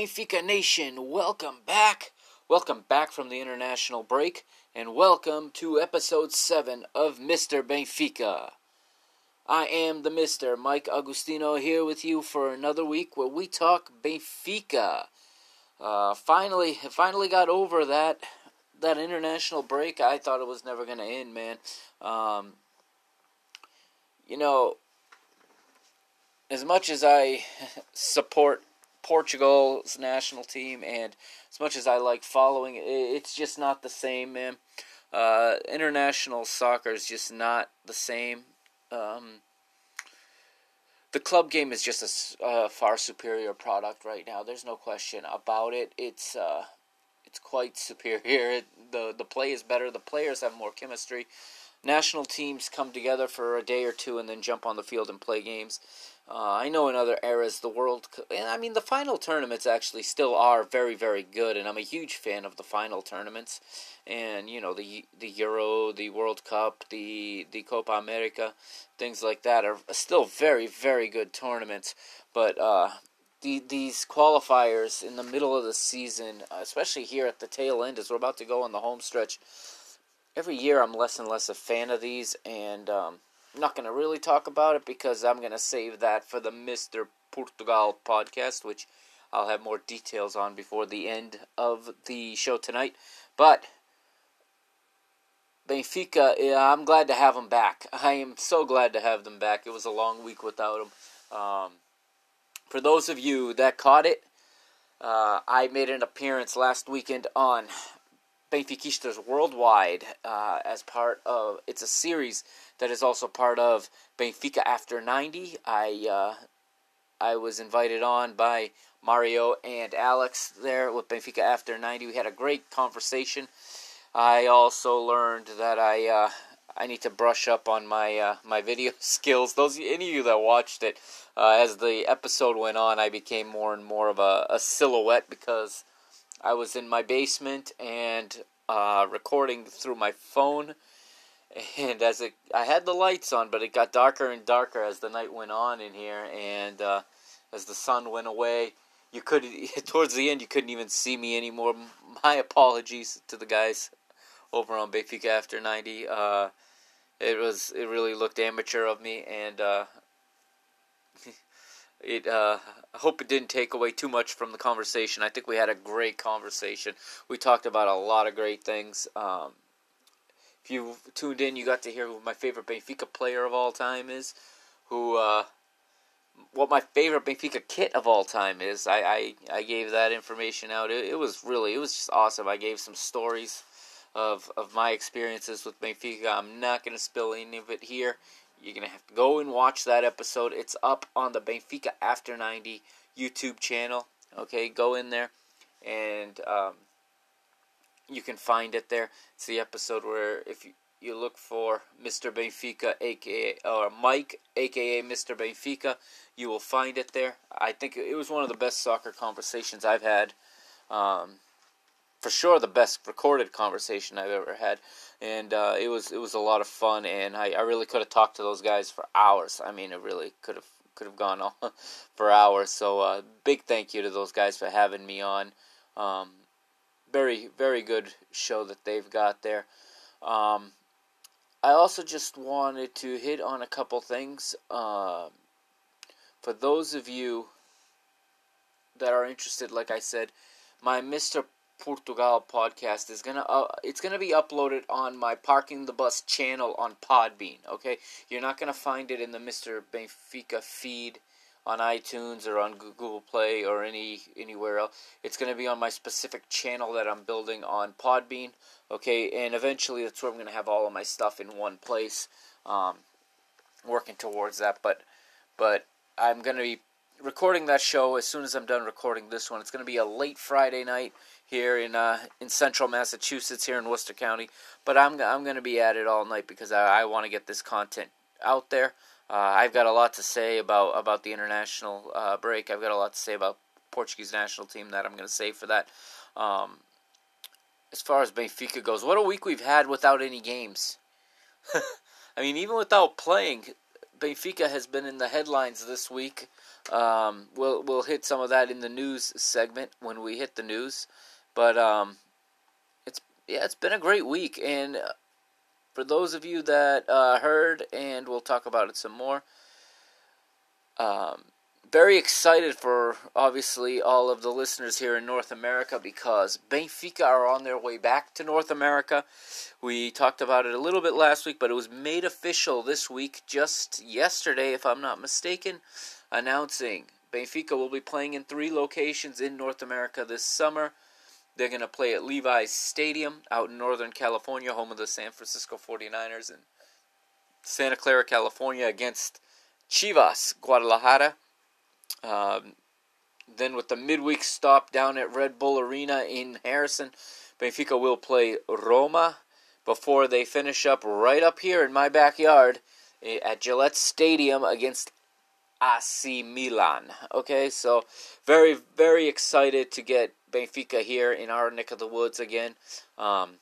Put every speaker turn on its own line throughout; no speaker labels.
Benfica Nation? Welcome back. Welcome back from the international break, and welcome to episode 7 of Mr. Benfica. I am the Mr. Mike Agostinho here with you for another week where we talk Benfica. Uh, finally, finally got over that that international break. I thought it was never going to end, man. Um, you know, as much as I support Portugal's national team and as much as I like following it, it's just not the same, man. Uh, international soccer is just not the same. Um, the club game is just a uh, far superior product right now. There's no question about it. It's uh, it's quite superior. the The play is better. The players have more chemistry national teams come together for a day or two and then jump on the field and play games. Uh, I know in other eras the world, and I mean the final tournaments actually still are very very good, and I'm a huge fan of the final tournaments, and you know the the Euro, the World Cup, the the Copa America, things like that are still very very good tournaments, but. Uh, the, these qualifiers in the middle of the season, especially here at the tail end, as we're about to go on the home stretch, every year I'm less and less a fan of these, and um, I'm not going to really talk about it because I'm going to save that for the Mr. Portugal podcast, which I'll have more details on before the end of the show tonight. But Benfica, yeah, I'm glad to have them back. I am so glad to have them back. It was a long week without them. Um, for those of you that caught it, uh, I made an appearance last weekend on Benfiquistas Worldwide uh, as part of. It's a series that is also part of Benfica After 90. I uh, I was invited on by Mario and Alex there with Benfica After 90. We had a great conversation. I also learned that I uh, I need to brush up on my uh, my video skills. Those any of you that watched it, uh, as the episode went on, I became more and more of a, a silhouette because I was in my basement and uh, recording through my phone. And as it, I had the lights on, but it got darker and darker as the night went on in here. And uh, as the sun went away, you could towards the end you couldn't even see me anymore. My apologies to the guys over on Benfica After 90. Uh, it was it really looked amateur of me, and uh, it uh, I hope it didn't take away too much from the conversation. I think we had a great conversation. We talked about a lot of great things. Um, you tuned in, you got to hear who my favorite Benfica player of all time is, who uh, what my favorite Benfica kit of all time is. I, I, I gave that information out. It, it was really it was just awesome. I gave some stories of of my experiences with Benfica. I'm not going to spill any of it here. You're going to have to go and watch that episode. It's up on the Benfica After 90 YouTube channel. Okay, go in there and um, you can find it there. It's the episode where if you, you look for Mr. Benfica, aka or Mike, aka Mr. Benfica, you will find it there. I think it was one of the best soccer conversations I've had. Um, for sure, the best recorded conversation I've ever had and uh, it was it was a lot of fun, and I, I really could have talked to those guys for hours. I mean, it really could have could have gone on for hours. So uh, big thank you to those guys for having me on. Um, very very good show that they've got there. Um, I also just wanted to hit on a couple things. Uh, for those of you that are interested, like I said, my Mr. Portugal podcast is gonna uh, it's gonna be uploaded on my Parking the Bus channel on Podbean. Okay, you're not gonna find it in the Mr. Benfica feed on iTunes or on Google Play or any anywhere else. It's gonna be on my specific channel that I'm building on Podbean. Okay, and eventually that's where I'm gonna have all of my stuff in one place. Um, working towards that, but but I'm gonna be recording that show as soon as I'm done recording this one. It's going to be a late Friday night here in uh, in central Massachusetts, here in Worcester County. But I'm I'm going to be at it all night because I, I want to get this content out there. Uh, I've got a lot to say about about the international uh, break. I've got a lot to say about Portuguese national team that I'm going to save for that. Um, as far as Benfica goes, what a week we've had without any games. I mean, even without playing, Benfica has been in the headlines this week. Um, we'll we'll hit some of that in the news segment when we hit the news, but um, it's yeah, it's been a great week, and for those of you that uh, heard, and we'll talk about it some more. Um, very excited for obviously all of the listeners here in North America because Benfica are on their way back to North America. We talked about it a little bit last week, but it was made official this week, just yesterday, if I'm not mistaken, announcing Benfica will be playing in three locations in North America this summer. They're going to play at Levi's Stadium out in Northern California, home of the San Francisco 49ers, in Santa Clara, California, against Chivas Guadalajara. Um, then with the midweek stop down at Red Bull Arena in Harrison, Benfica will play Roma before they finish up right up here in my backyard eh, at Gillette Stadium against AC Milan. Okay, so very, very excited to get Benfica here in our neck of the woods again. Um,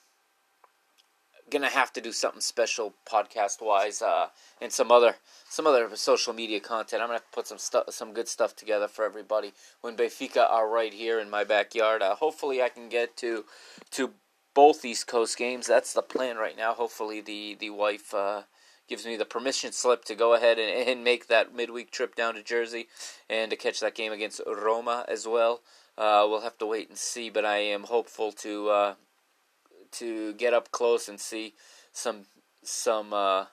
gonna have to do something special podcast wise uh, and some other some other social media content. I'm gonna put some stuff some good stuff together for everybody when Benfica are right here in my backyard. Uh, hopefully, I can get to to both East Coast games. That's the plan right now. Hopefully, the the wife. Uh, gives me the permission slip to go ahead and, and make that midweek trip down to Jersey and to catch that game against Roma as well. Uh, we'll have to wait and see, but I am hopeful to uh, to get up close and see some some. Uh,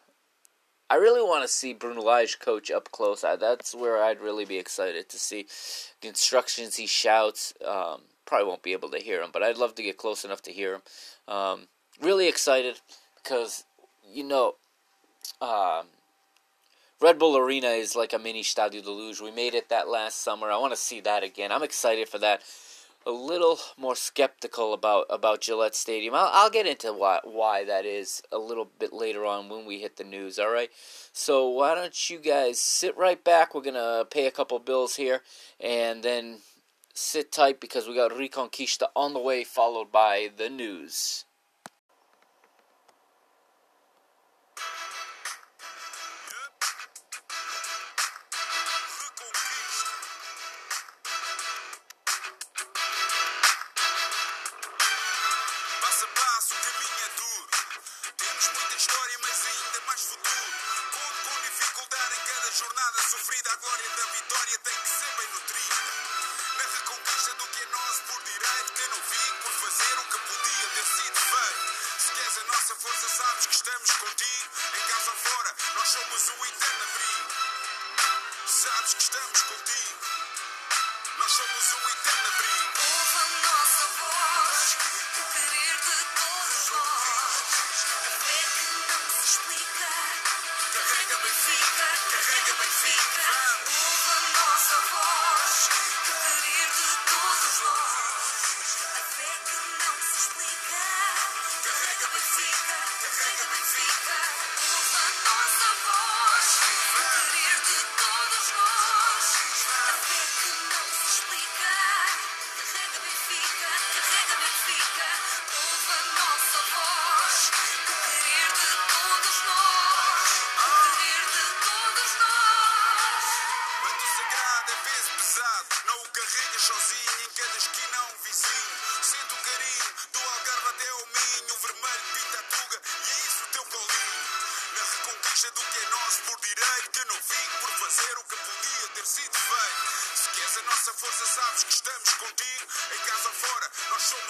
I really want to see Bruno Lage coach up close. I, that's where I'd really be excited to see the instructions he shouts. Um, probably won't be able to hear him, but I'd love to get close enough to hear him. Um, really excited because you know, um, Red Bull Arena is like a mini Stadio de Luz. We made it that last summer. I want to see that again. I'm excited for that a little more skeptical about about Gillette Stadium. I'll, I'll get into why why that is a little bit later on when we hit the news. All right. So why don't you guys sit right back? We're gonna pay a couple bills here, and then sit tight because we got Reconquista on the way, followed by the news.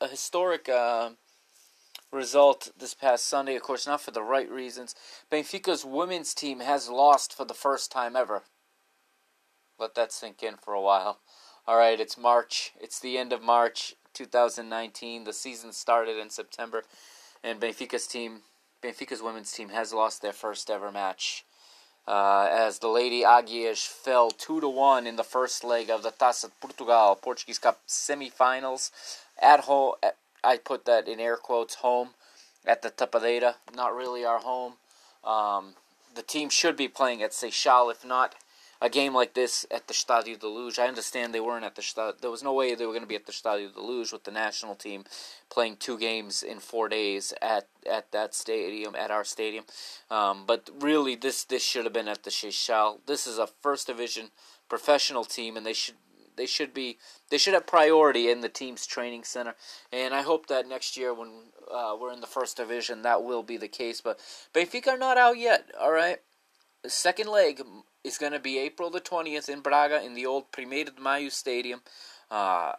a historic uh, result this past Sunday. Of course, not for the right reasons. Benfica's women's team has lost for the first time ever. Let that sink in for a while. All right, it's March. It's the end of March 2019. The season started in September, and Benfica's team, Benfica's women's team, has lost their first ever match uh, as the Lady Águias fell 2 to 1 in the first leg of the Taça de Portugal Portuguese Cup semifinals at home. I put that in air quotes home at the Tapadeira, not really our home. Um, the team should be playing at Seixal, if not a game like this at the Stadio de Luz. I understand they weren't at the Stadio. There was no way they were going to be at the Stadio de Luz with the national team playing two games in four days at, at that stadium, at our stadium. Um, but really, this this should have been at the Seixal. This is a first division professional team, and they should they should be they should have priority in the team's training center. And I hope that next year when uh, we're in the first division, that will be the case. But Benfica are not out yet. All right, the second leg is going to be April the 20th in Braga in the old Primeiro de Maio Stadium. Uh,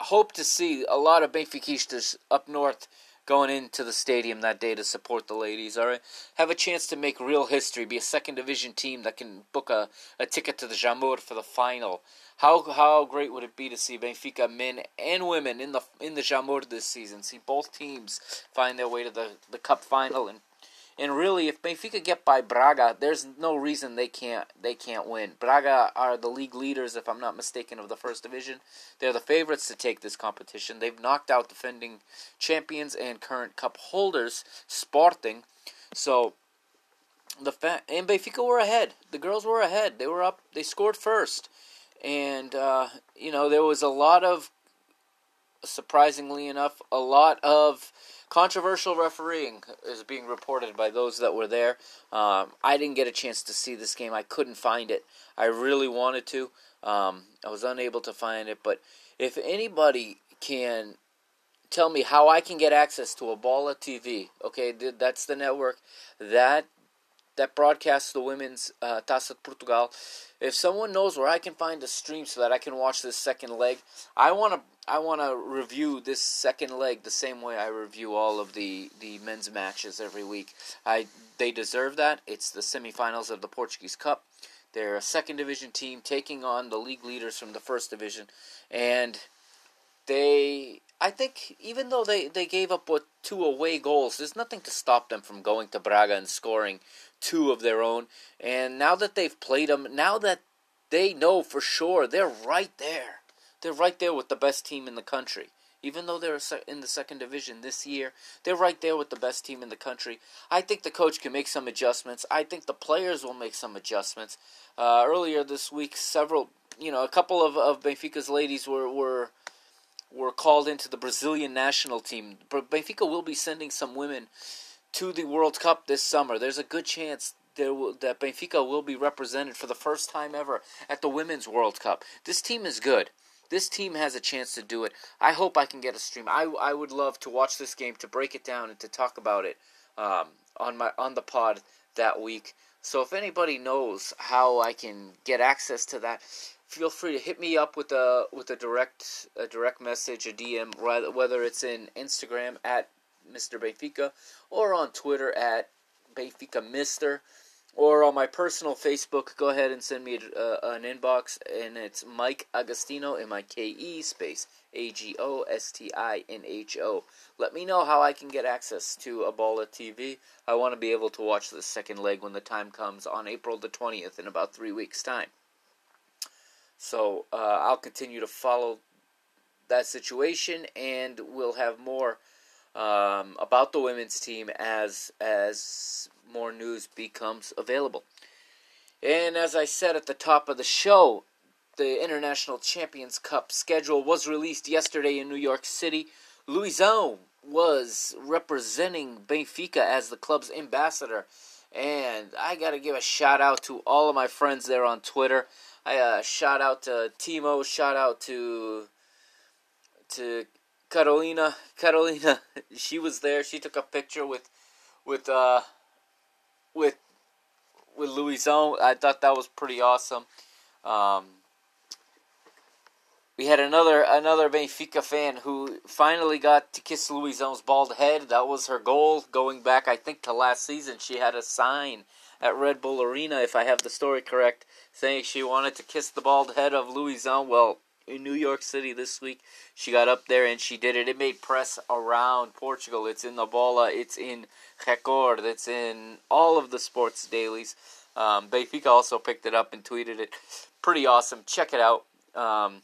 hope to see a lot of Benfiquistas up north going into the stadium that day to support the ladies. All right, have a chance to make real history. Be a second division team that can book a, a ticket to the Jamor for the final. How how great would it be to see Benfica men and women in the in the Jamor this season? See both teams find their way to the, the cup final and and really, if Benfica get by Braga, there's no reason they can't they can't win. Braga are the league leaders, if I'm not mistaken, of the first division. They're the favorites to take this competition. They've knocked out defending champions and current cup holders, Sporting. So the fa- and Benfica were ahead. The girls were ahead. They were up. They scored first, and uh, you know there was a lot of, surprisingly enough, a lot of Controversial refereeing is being reported by those that were there. Um, I didn't get a chance to see this game. I couldn't find it. I really wanted to. Um, I was unable to find it. But if anybody can tell me how I can get access to a Bola TV, okay, that's the network that that broadcasts the women's uh, Taça de Portugal. If someone knows where I can find a stream so that I can watch this second leg, I want to I want to review this second leg the same way I review all of the, the men's matches every week. I they deserve that. It's the semifinals of the Portuguese Cup. They're a second division team taking on the league leaders from the first division, and they I think even though they, they gave up what two away goals, there's nothing to stop them from going to Braga and scoring two of their own. And now that they've played them, now that they know for sure they're right there they're right there with the best team in the country. Even though they're in the second division this year, they're right there with the best team in the country. I think the coach can make some adjustments. I think the players will make some adjustments. Uh, earlier this week, several, you know, a couple of, of Benfica's ladies were, were were called into the Brazilian national team. Benfica will be sending some women to the World Cup this summer. There's a good chance will, that Benfica will be represented for the first time ever at the Women's World Cup. This team is good. This team has a chance to do it. I hope I can get a stream. I, I would love to watch this game, to break it down, and to talk about it um, on my on the pod that week. So if anybody knows how I can get access to that, feel free to hit me up with a with a direct a direct message, a DM, whether it's in Instagram at Mr. Benfica or on Twitter at Benfica Mister or on my personal Facebook, go ahead and send me uh, an inbox, and it's Mike Agostinho, M I K E space A G O S T I N H O. Let me know how I can get access to a Bola TV. I want to be able to watch the second leg when the time comes on April the 20th in about three weeks' time. So uh, I'll continue to follow that situation, and we'll have more um, about the women's team as as more news becomes available. And as I said at the top of the show, the International Champions Cup schedule was released yesterday in New York City. Luisão was representing Benfica as the club's ambassador. And I got to give a shout out to all of my friends there on Twitter. I uh, shout out to Timo, shout out to to Carolina. Carolina, she was there. She took a picture with with uh with with Luisão. I thought that was pretty awesome. Um, we had another another Benfica fan who finally got to kiss Luisão's bald head. That was her goal going back, I think, to last season. She had a sign at Red Bull Arena, if I have the story correct, saying she wanted to kiss the bald head of Luisão. Well, in New York City this week. She got up there and she did it. It made press around Portugal. It's in the Bola. It's in Record. It's in all of the sports dailies. Um, also picked it up and tweeted it. Pretty awesome. Check it out. Um,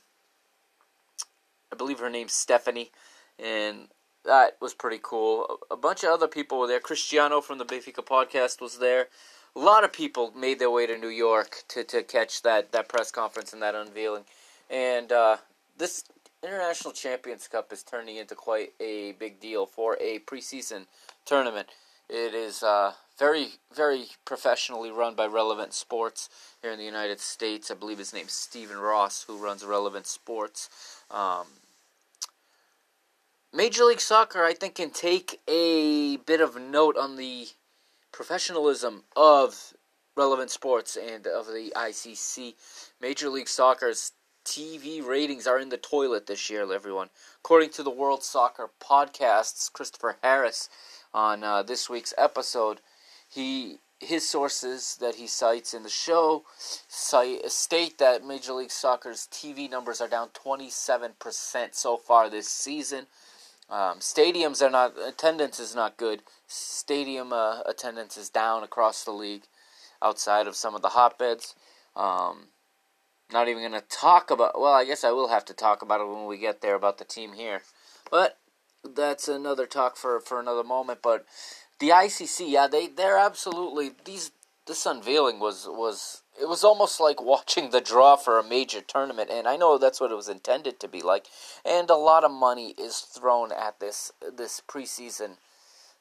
I believe her name's Stephanie, and that was pretty cool. A, a bunch of other people were there. Cristiano from the Benfica podcast was there. A lot of people made their way to New York to, to catch that, that press conference and that unveiling. And uh, this International Champions Cup is turning into quite a big deal for a preseason tournament. It is uh, very, very professionally run by Relevant Sports here in the United States. I believe his name's Stephen Ross, who runs Relevant Sports. Um, Major League Soccer, I think, can take a bit of note on the professionalism of Relevant Sports and of the ICC. Major League Soccer's TV ratings are in the toilet this year, everyone. According to the World Soccer Podcast's Christopher Harris on uh, this week's episode, he his sources that he cites in the show cite, state that Major League Soccer's TV numbers are down 27% so far this season. Um, stadiums are not attendance is not good. Stadium uh, attendance is down across the league, outside of some of the hotbeds. Um, not even going to talk about. Well, I guess I will have to talk about it when we get there about the team here, but that's another talk for for another moment. But the ICC, yeah, they they're absolutely these. This unveiling was was it was almost like watching the draw for a major tournament, and I know that's what it was intended to be like. And a lot of money is thrown at this this preseason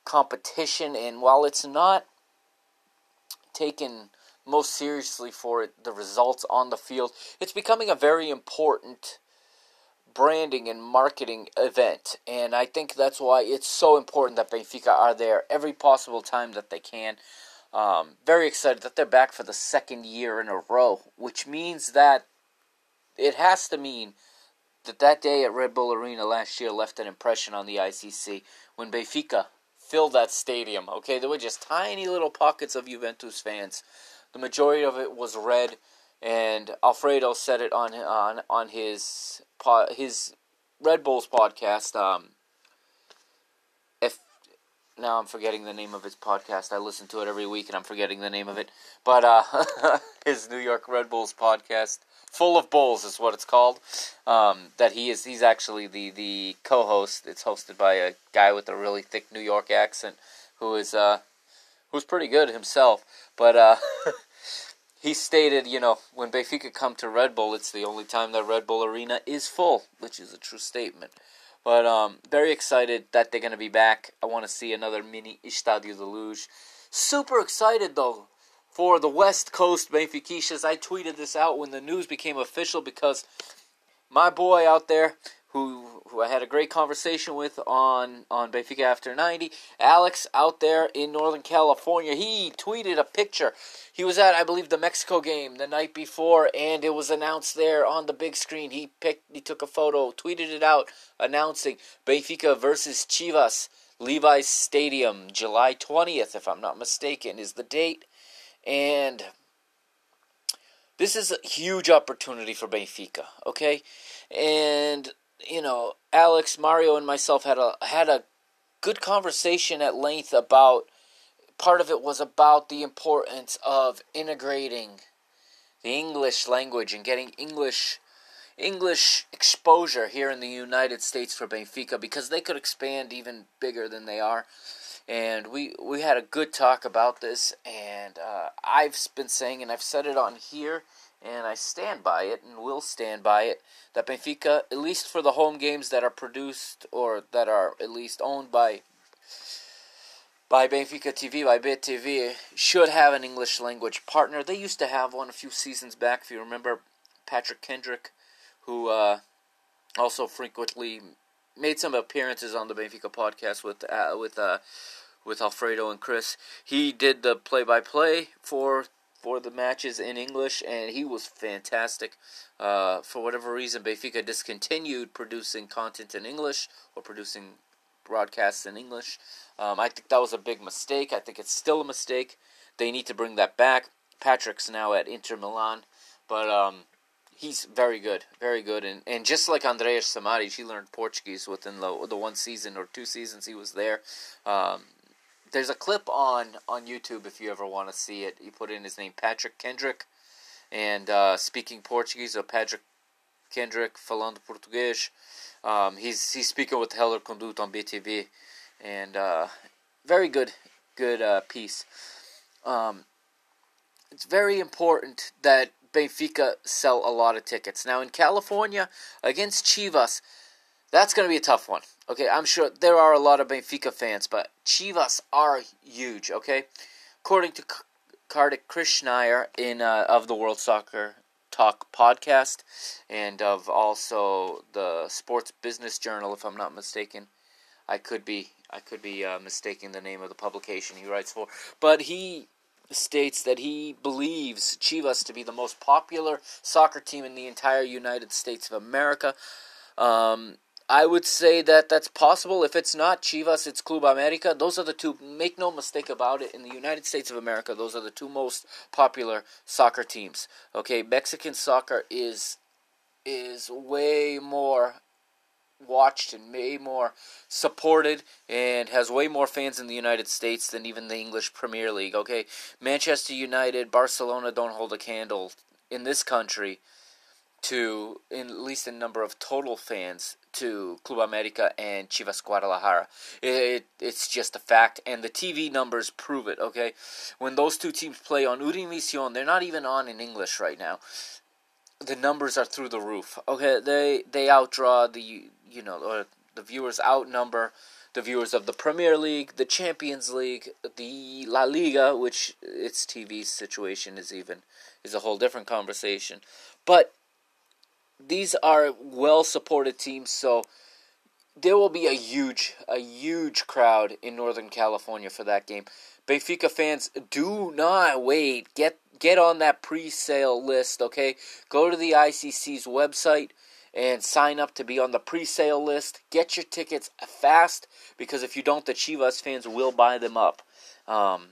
competition, and while it's not taken most seriously for it, the results on the field. It's becoming a very important branding and marketing event, and I think that's why it's so important that Benfica are there every possible time that they can. Um, very excited that they're back for the second year in a row, which means that it has to mean that that day at Red Bull Arena last year left an impression on the ICC when Benfica filled that stadium. Okay, there were just tiny little pockets of Juventus fans the majority of it was red, and Alfredo said it on on on his his Red Bulls podcast. Um, if now I'm forgetting the name of his podcast. I listen to it every week, and I'm forgetting the name of it. But uh, his New York Red Bulls podcast, full of bulls, is what it's called. Um, that he is he's actually the the co-host. It's hosted by a guy with a really thick New York accent who is uh, who's pretty good himself. But uh, he stated, you know, when Benfica come to Red Bull, it's the only time that Red Bull Arena is full, which is a true statement. But um, very excited that they're going to be back. I want to see another mini Estádio da Luz. Super excited though for the West Coast Benfiquistas. I tweeted this out when the news became official because my boy out there who who I had a great conversation with on on Benfica After 90. Alex out there in Northern California, he tweeted a picture. He was at I believe the Mexico game the night before and it was announced there on the big screen. He picked he took a photo, tweeted it out announcing Benfica versus Chivas, Levi's Stadium, July 20th if I'm not mistaken is the date. And this is a huge opportunity for Benfica, okay? And you know, Alex, Mario, and myself had a had a good conversation at length about. Part of it was about the importance of integrating the English language and getting English English exposure here in the United States for Benfica because they could expand even bigger than they are. And we we had a good talk about this, and uh, I've been saying, and I've said it on here and I stand by it and will stand by it that Benfica, at least for the home games that are produced or that are at least owned by by Benfica TV, by BIT TV, should have an English language partner. They used to have one a few seasons back, if you remember, Patrick Kendrick, who uh, also frequently made some appearances on the Benfica podcast with uh, with uh, with Alfredo and Chris. He did the play-by-play for for the matches in English, and he was fantastic. Uh, for whatever reason, Benfica discontinued producing content in English or producing broadcasts in English. Um, I think that was a big mistake. I think it's still a mistake. They need to bring that back. Patrick's now at Inter Milan, but um, he's very good, very good. And, and just like Andreas Samaris, he learned Portuguese within the, the one season or two seasons he was there. Um, there's a clip on on YouTube if you ever want to see it. You put in his name, Patrick Kendrick, and uh, speaking Portuguese. or Patrick Kendrick falando português. Um, he's he's speaking with Hélder Conduto on BTV, and uh, very good good uh, piece. Um, it's very important that Benfica sell a lot of tickets. Now in California against Chivas, that's going to be a tough one. Okay, I'm sure there are a lot of Benfica fans, but Chivas are huge. Okay, according to Kartik Krishnaiyer in uh, of the World Soccer Talk podcast and of also the Sports Business Journal, if I'm not mistaken. I could be I could be uh, mistaking the name of the publication he writes for, but he states that he believes Chivas to be the most popular soccer team in the entire United States of America. Um, I would say that that's possible. If it's not Chivas, it's Club America. Those are the two. Make no mistake about it. In the United States of America, those are the two most popular soccer teams. Okay, Mexican soccer is is way more watched and way more supported and has way more fans in the United States than even the English Premier League. Okay, Manchester United, Barcelona don't hold a candle in this country to in at least a number of total fans to Club America and Chivas Guadalajara. It, it's just a fact, and the TV numbers prove it. Okay, when those two teams play on Univision, they're not even on in English right now. The numbers are through the roof. Okay, they they outdraw the you know or the viewers outnumber the viewers of the Premier League, the Champions League, the La Liga, which its TV situation is even is a whole different conversation. But these are well supported teams, so there will be a huge, a huge crowd in Northern California for that game. Benfica fans, do not wait. Get get on that pre-sale list, okay? Go to the ICC's website and sign up to be on the pre-sale list. Get your tickets fast because if you don't, the Chivas fans will buy them up. Um,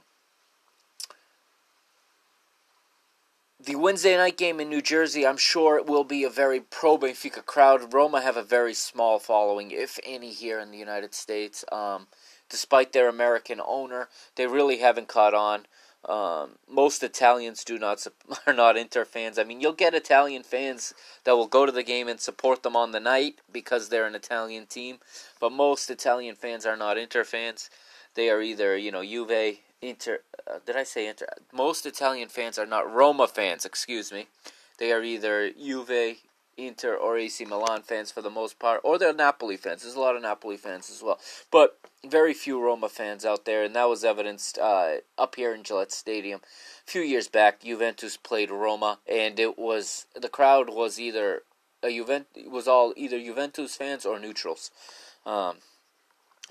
the Wednesday night game in New Jersey, I'm sure it will be a very pro Benfica crowd. Roma have a very small following, if any, here in the United States. Um, despite their American owner, they really haven't caught on. Um, most Italians do not are not Inter fans. I mean, you'll get Italian fans that will go to the game and support them on the night because they're an Italian team, but most Italian fans are not Inter fans. They are either you know Juve, Inter. Uh, did I say Inter? Most Italian fans are not Roma fans. Excuse me. They are either Juve, Inter, or AC Milan fans for the most part, or they're Napoli fans. There's a lot of Napoli fans as well, but very few Roma fans out there, and that was evidenced uh, up here in Gillette Stadium a few years back. Juventus played Roma, and it was the crowd was either a Juventus was all either Juventus fans or neutrals. Um,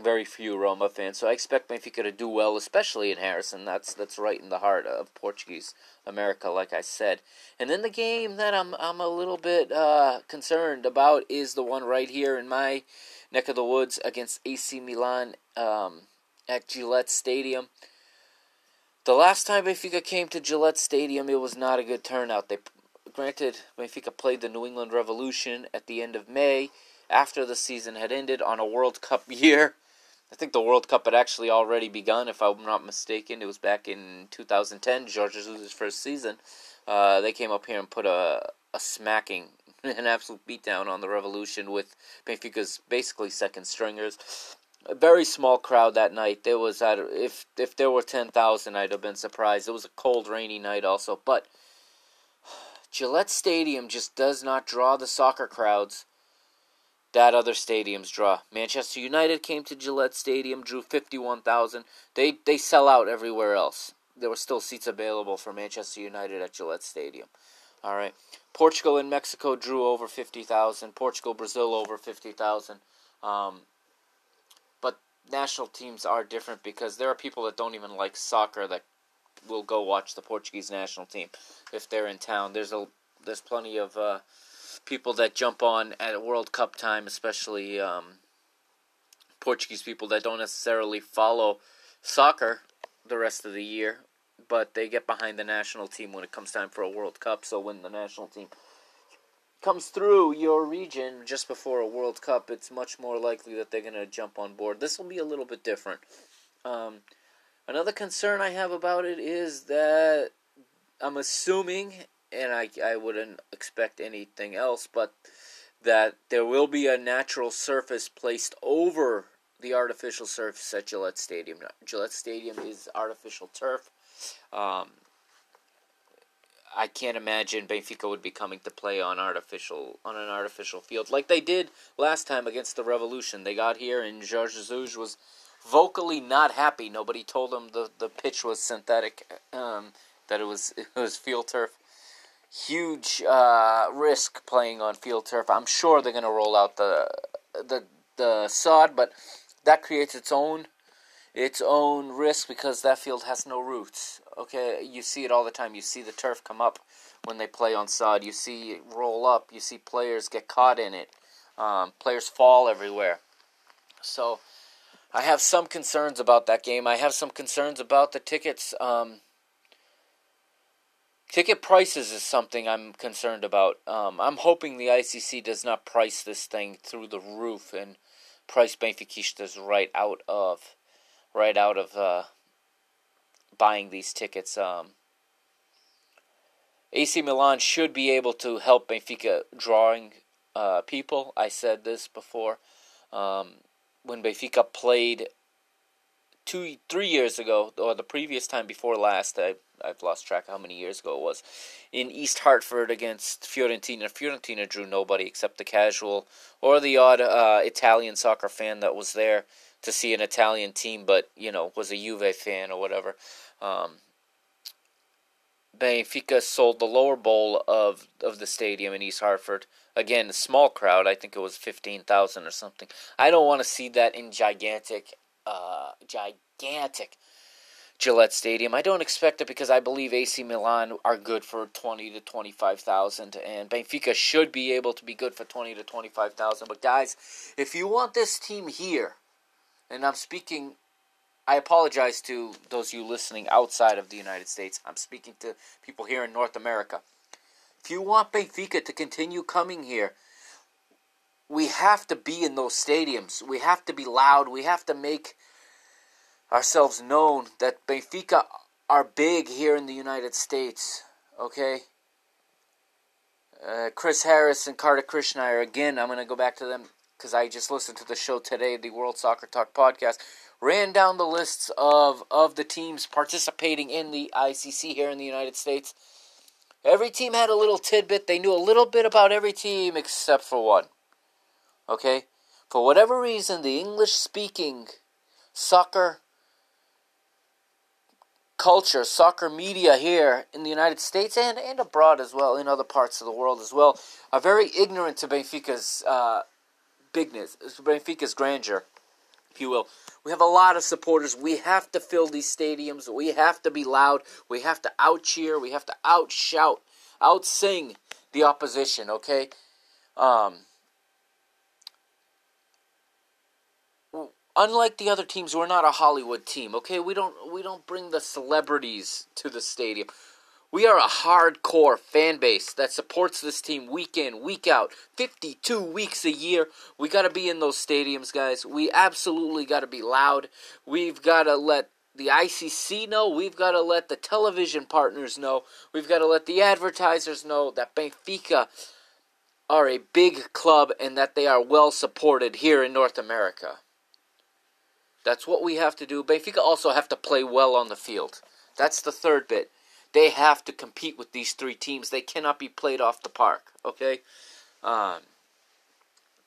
very few Roma fans. So I expect Benfica to do well, especially in Harrison. That's that's right in the heart of Portuguese America, like I said. And then the game that I'm I'm a little bit uh, concerned about is the one right here in my neck of the woods against AC Milan um, at Gillette Stadium. The last time Benfica came to Gillette Stadium, it was not a good turnout. They granted Benfica played the New England Revolution at the end of May after the season had ended on a World Cup year. I think the World Cup had actually already begun, if I'm not mistaken. It was back in 2010, Jorge Jesus' first season. Uh, they came up here and put a, a smacking, an absolute beatdown on the Revolution with Benfica's basically second stringers. A very small crowd that night. There was if if there were ten thousand, I'd have been surprised. It was a cold, rainy night also, but Gillette Stadium just does not draw the soccer crowds that other stadiums draw. Manchester United came to Gillette Stadium, drew 51,000. They they sell out everywhere else. There were still seats available for Manchester United at Gillette Stadium. All right. Portugal and Mexico drew over 50,000. Portugal, Brazil over 50,000. Um, but national teams are different because there are people that don't even like soccer that will go watch the Portuguese national team if they're in town. There's a there's plenty of uh, people that jump on at World Cup time, especially um, Portuguese people that don't necessarily follow soccer the rest of the year, but they get behind the national team when it comes time for a World Cup. So when the national team comes through your region just before a World Cup, it's much more likely that they're going to jump on board. This will be a little bit different. Um, Another concern I have about it is that I'm assuming, and I, I wouldn't expect anything else, but that there will be a natural surface placed over the artificial surface at Gillette Stadium. Gillette Stadium is artificial turf. Um, I can't imagine Benfica would be coming to play on artificial on an artificial field like they did last time against the Revolution. They got here and Jorge Jesus was vocally not happy. Nobody told him the, the pitch was synthetic, um, that it was it was field turf. Huge uh, risk playing on field turf. I'm sure they're going to roll out the the the sod, but that creates its own its own risk because that field has no roots. Okay, you see it all the time. You see the turf come up when they play on sod. You see it roll up. You see players get caught in it. Um, players fall everywhere. So I have some concerns about that game. I have some concerns about the tickets. Um, ticket prices is something I'm concerned about. Um, I'm hoping the ICC does not price this thing through the roof and price Benfiquistas right out of right out of uh, buying these tickets. Um, AC Milan should be able to help Benfica drawing uh, people. I said this before. Um, when Benfica played two, three years ago, or the previous time before last, I, I've lost track how many years ago it was, in East Hartford against Fiorentina. Fiorentina drew nobody except the casual or the odd uh, Italian soccer fan that was there to see an Italian team, but you know was a Juve fan or whatever. Um, Benfica sold the lower bowl of of the stadium in East Hartford. Again, a small crowd. I think it was fifteen thousand or something. I don't want to see that in gigantic, uh, gigantic Gillette Stadium. I don't expect it because I believe AC Milan are good for twenty to twenty five thousand, and Benfica should be able to be good for twenty to twenty five thousand. But guys, if you want this team here, and I'm speaking I apologize to those of you listening outside of the United States. I'm speaking to people here in North America. If you want Benfica to continue coming here, we have to be in those stadiums. We have to be loud. We have to make ourselves known that Benfica are big here in the United States. Okay? Uh, Chris Harris and Kartik Krishnaiyer, again, I'm going to go back to them because I just listened to the show today, the World Soccer Talk podcast ran down the lists of, of the teams participating in the ICC here in the United States. Every team had a little tidbit. They knew a little bit about every team except for one. Okay? For whatever reason, the English speaking soccer culture, soccer media here in the United States and, and abroad as well, in other parts of the world as well, are very ignorant to Benfica's uh, bigness, Benfica's grandeur, if you will. We have a lot of supporters. We have to fill these stadiums. We have to be loud. We have to out cheer. We have to out shout, out sing the opposition. Okay. Um, unlike the other teams, we're not a Hollywood team. Okay, we don't we don't bring the celebrities to the stadium. We are a hardcore fan base that supports this team week in, week out, 52 weeks a year. We got to be in those stadiums, guys. We absolutely got to be loud. We've got to let the ICC know. We've got to let the television partners know. We've got to let the advertisers know that Benfica are a big club and that they are well supported here in North America. That's what we have to do. Benfica also have to play well on the field. That's the third bit. They have to compete with these three teams. They cannot be played off the park. Okay. Um,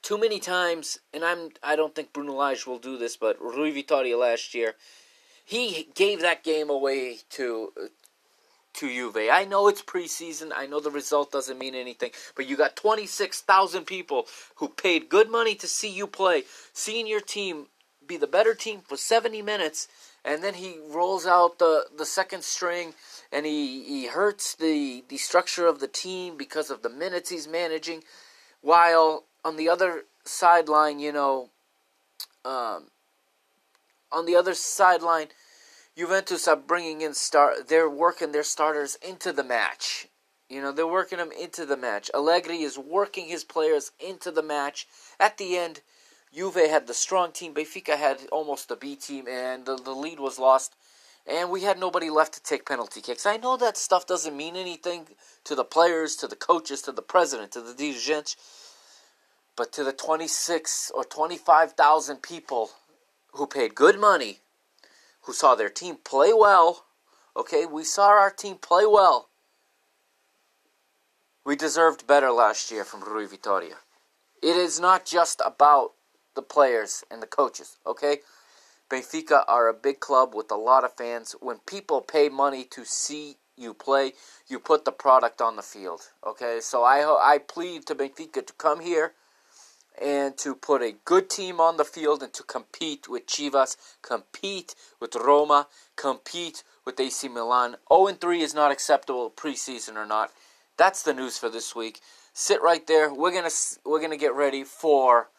too many times, and I'm I don't think Bruno Lage will do this, but Rui Vitoria last year, he gave that game away to to Juve. I know it's preseason. I know the result doesn't mean anything, but you got 26,000 people who paid good money to see you play, seeing your team be the better team for 70 minutes, and then he rolls out the the second string and he, he hurts the, the structure of the team because of the minutes he's managing, while on the other sideline, you know, um, on the other sideline, Juventus are bringing in start. They're working their starters into the match. You know, they're working them into the match. Allegri is working his players into the match. At the end, Juve had the strong team. Benfica had almost the B team, and the, the lead was lost and we had nobody left to take penalty kicks. I know that stuff doesn't mean anything to the players, to the coaches, to the president, to the dirigentes, but to the 26 or 25,000 people who paid good money, who saw their team play well, okay, we saw our team play well. We deserved better last year from Rui Vitoria. It is not just about the players and the coaches, okay? Benfica are a big club with a lot of fans. When people pay money to see you play, you put the product on the field. Okay, so I I plead to Benfica to come here and to put a good team on the field and to compete with Chivas, compete with Roma, compete with AC Milan. 0 3 is not acceptable preseason or not. That's the news for this week. Sit right there. We're gonna we're gonna get ready for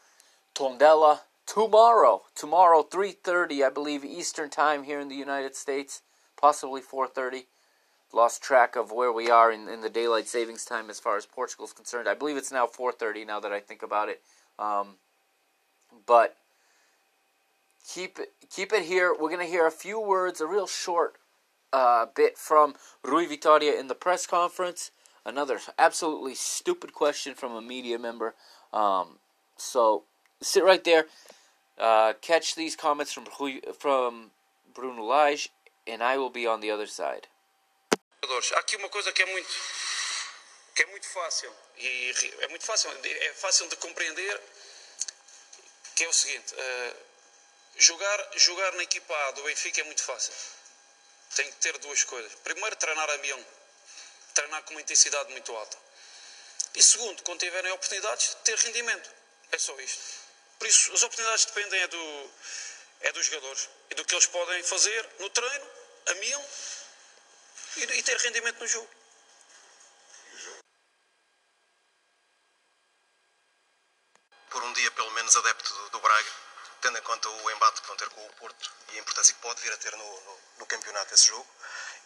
Tondela tomorrow. Tomorrow, 3:30, I believe Eastern Time here in the United States, possibly 4:30. Lost track of where we are in, in the daylight savings time as far as Portugal is concerned. I believe it's now 4:30 now that I think about it. Um, but keep keep it here. We're gonna hear a few words, a real short uh, bit from Rui Vitoria in the press conference. Another absolutely stupid question from a media member. Um, so sit right there. Uh, catch these comments from from Bruno Lage, and I will be on the other side.
Há aqui uma coisa que é muito que é muito fácil e é muito fácil é fácil de compreender que é o seguinte uh, jogar jogar na equipa A do Benfica é muito fácil tem que ter duas coisas primeiro treinar avião treinar com uma intensidade muito alta e segundo quando tiverem oportunidades ter rendimento é só isto por isso, as oportunidades dependem é, do, é dos jogadores e do que eles podem fazer no treino, a mil, e, e ter rendimento no jogo.
Por um dia, pelo menos, adepto do, do Braga, tendo em conta o embate que vão ter com o Porto e a importância que pode vir a ter no, no, no campeonato esse jogo.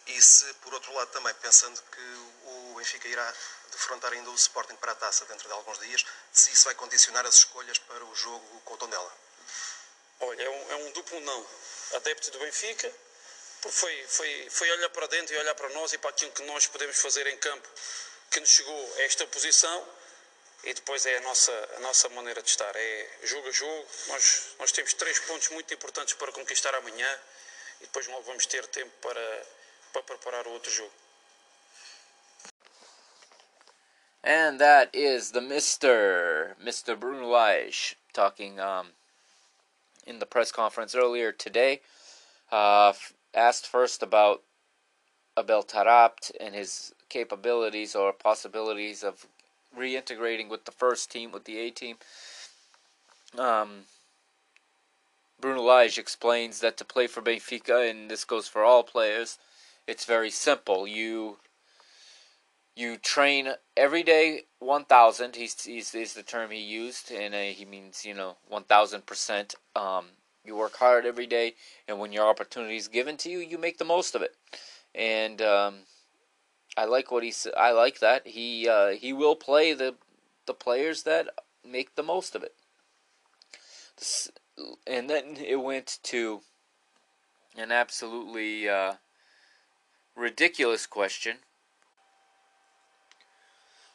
E se, por outro lado, também pensando que o Benfica irá defrontar ainda o Sporting para a taça dentro de alguns dias, se isso vai condicionar as escolhas para o jogo com o Tondela?
Olha, é um, é um duplo não. Adepto do Benfica, foi, foi, foi olhar para dentro e olhar para nós e para aquilo que nós podemos fazer em campo que nos chegou a esta posição e depois é a nossa, a nossa maneira de estar. É jogo a jogo. Nós, nós temos três pontos muito importantes para conquistar amanhã e depois logo vamos ter tempo para, para preparar o outro jogo.
And that is the Mr. Mr. Bruno Lage talking um, in the press conference earlier today. Uh, asked first about Adel Taarabt and his capabilities or possibilities of reintegrating with the first team, with the A team. Um, Bruno Lage explains that to play for Benfica, and this goes for all players, it's very simple. You you train every day 1000 he's, he's is the term he used and uh, he means you know 1000% um, you work hard every day and when your opportunity is given to you you make the most of it. And um, i like what he i like that. He uh, he will play the the players that make the most of it. And then it went to an absolutely uh, ridiculous question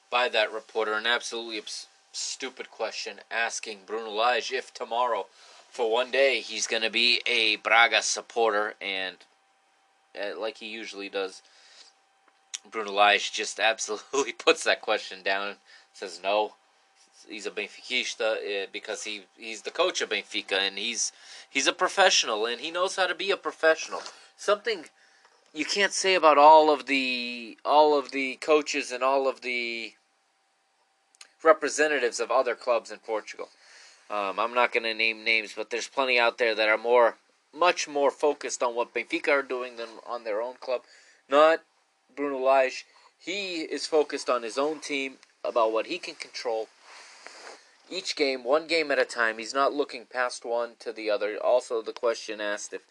by that reporter an absolutely abs- stupid question asking Bruno Lage if tomorrow, for one day, he's going to be a Braga supporter, and uh, like he usually does, Bruno Lage just absolutely puts that question down. Says no, he's a Benfiquista uh, because he he's the coach of Benfica, and he's he's a professional, and he knows how to be a professional. Something you can't say about all of the all of the coaches and all of the representatives of other clubs in Portugal. Um, I'm not going to name names, but there's plenty out there that are more, much more focused on what Benfica are doing than on their own club. Not Bruno Lage. He is focused on his own team, about what he can control. Each game, one game at a time. He's not looking past one to the other. Also, the question asked if,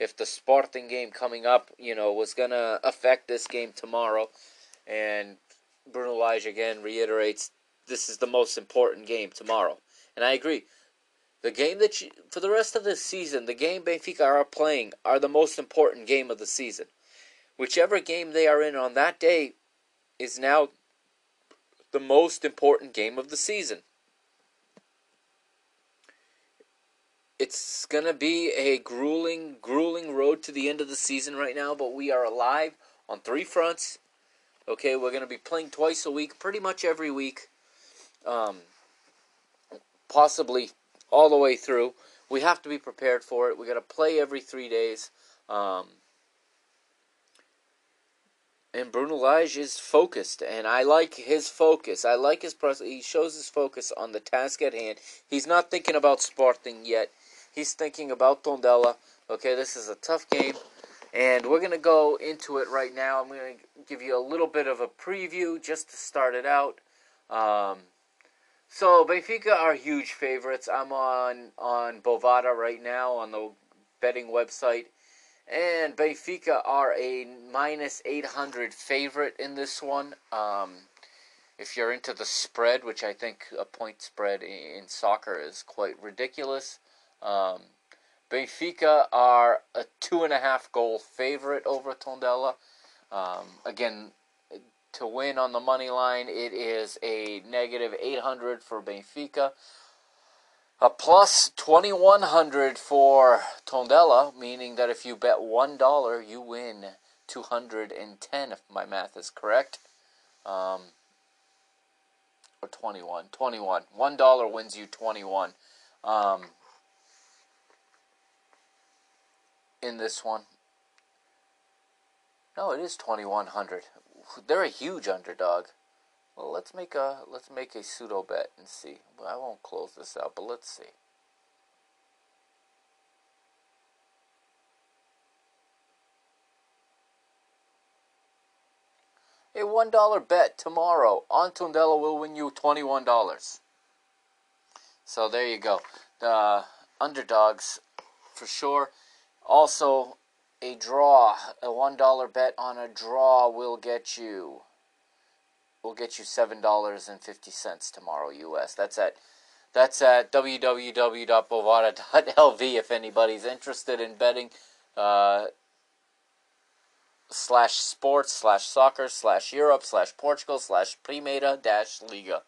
if the Sporting game coming up, you know, was going to affect this game tomorrow, and Bruno Lage again reiterates this is the most important game tomorrow. And I agree. The game that you, for the rest of the season, the game Benfica are playing are the most important game of the season. Whichever game they are in on that day is now the most important game of the season. It's to be a grueling, grueling road to the end of the season right now, but we are alive on three fronts. Okay, we're to be playing twice a week, pretty much every week. Um, possibly all the way through. We have to be prepared for it. We got to play every three days. Um, and Bruno Lage is focused, and I like his focus. I like his pres- He shows his focus on the task at hand. He's not thinking about Sporting yet. He's thinking about Tondela. Okay, this is a tough game, and we're gonna go into it right now. I'm gonna give you a little bit of a preview just to start it out. Um, so Benfica are huge favorites. I'm on on Bovada right now on the betting website, and Benfica are a minus 800 favorite in this one. Um, if you're into the spread, which I think a point spread in soccer is quite ridiculous, um, Benfica are a two and a half goal favorite over Tondela. Um, again, to win on the money line, it is a negative 800 for Benfica. A plus 2100 for Tondela, meaning that if you bet $1, you win 210 if my math is correct. Um, or 21. 21. $1 wins you 21. Um, in this one. No, it is 2100 they're a huge underdog. Well, let's make a let's make a pseudo bet and see. Well, I won't close this out, but let's see. A one dollar bet tomorrow on will win you twenty one dollars. So there you go. The underdogs for sure. Also, a draw, a one dollar bet on a draw will get you will get you seven dollars and fifty cents tomorrow US. That's at that's at www.bovada.lv if anybody's interested in betting uh, slash sports slash soccer slash Europe slash Portugal slash Primera dash Liga.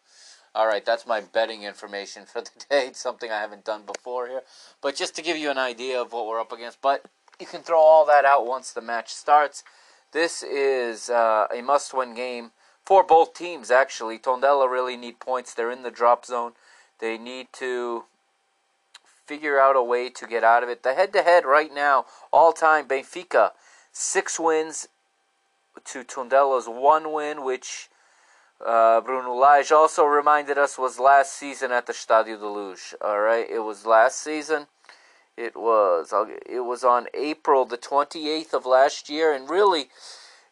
All right, that's my betting information for the day. It's something I haven't done before here, but just to give you an idea of what we're up against. But you can throw all that out once the match starts. This is uh, a must win game for both teams, actually. Tondela really need points. They're in the drop zone. They need to figure out a way to get out of it. The head to head right now, all time, Benfica, six wins to Tondela's one win, which uh, Bruno Lage also reminded us was last season at the Stadio de Luz. All right, it was last season. It was it was on April the 28th of last year, and really,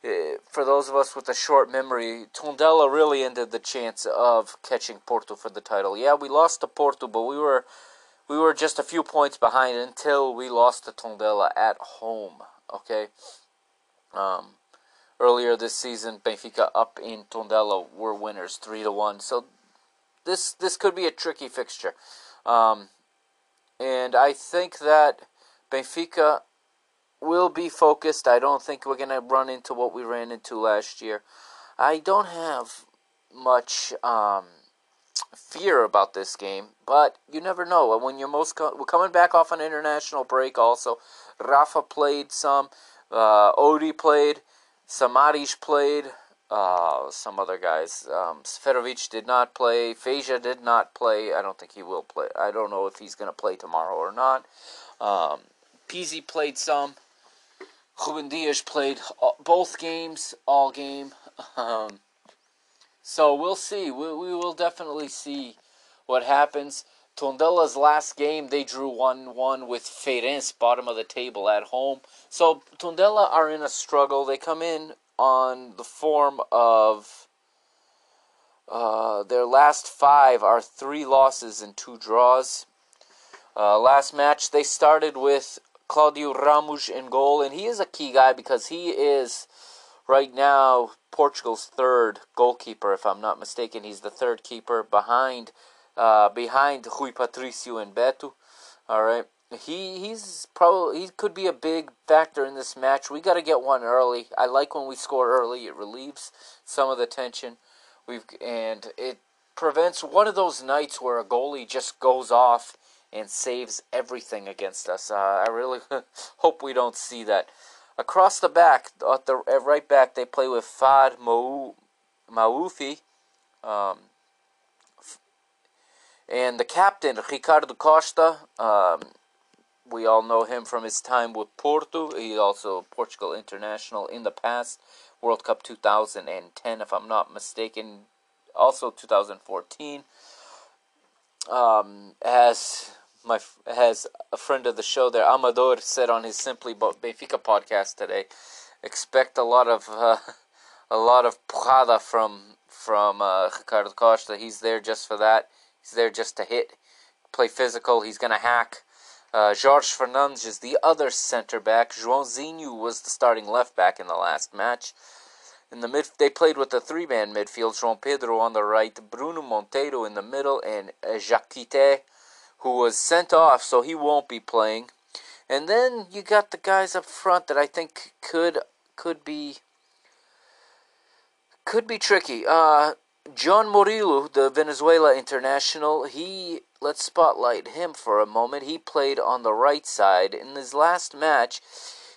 eh, for those of us with a short memory, Tondela really ended the chance of catching Porto for the title. Yeah, we lost to Porto, but we were we were just a few points behind until we lost to Tondela at home. Okay. Um, earlier this season, Benfica up in Tondela were winners three to one. So this this could be a tricky fixture. Um, and I think that Benfica will be focused. I don't think we're going to run into what we ran into last year. I don't have much um, fear about this game, but you never know. When you're most co- we're coming back off an international break, also Rafa played some, uh, Odi played, Samaris played uh, some other guys. Um, Seferovic did not play. Fejsa did not play. I don't think he will play. I don't know if he's going to play tomorrow or not. Um, Pizzi played some. Ruben Dias played both games, all game. Um, so we'll see. We, we will definitely see what happens. Tondela's last game, they drew 1 1 with Feirense, bottom of the table at home. So Tondela are in a struggle. They come in on the form of uh, their last five are three losses and two draws. Uh, last match, they started with Claudio Ramos in goal, and he is a key guy because he is right now Portugal's third goalkeeper, if I'm not mistaken. He's the third keeper behind uh, behind Rui Patricio and Beto. All right. He he's probably he could be a big factor in this match. We got to get one early. I like when we score early. It relieves some of the tension. We've and it prevents one of those nights where a goalie just goes off and saves everything against us. Uh, I really hope we don't see that. Across the back, at the at right back, they play with Fahd Mau, Moufi, um, and the captain Ricardo Costa. Um, we all know him from his time with Porto. He's also Portugal international in the past, World Cup 2010, if I'm not mistaken. Also 2014. Um, as my has a friend of the show there, Amador, said on his Simply Benfica podcast today, expect a lot of uh, a lot of porrada from from uh, Ricardo Costa. He's there just for that. He's there just to hit, play physical. He's gonna hack. Uh, Jorge Fernandes is the other center back. Joãozinho was the starting left back in the last match. In the mid, they played with a three-man midfield: João Pedro on the right, Bruno Monteiro in the middle, and uh, Jaquité, who was sent off, so he won't be playing. And then you got the guys up front that I think could could be could be tricky. Uh, Jhon Murillo, the Venezuela international, he let's spotlight him for a moment. He played on the right side in his last match.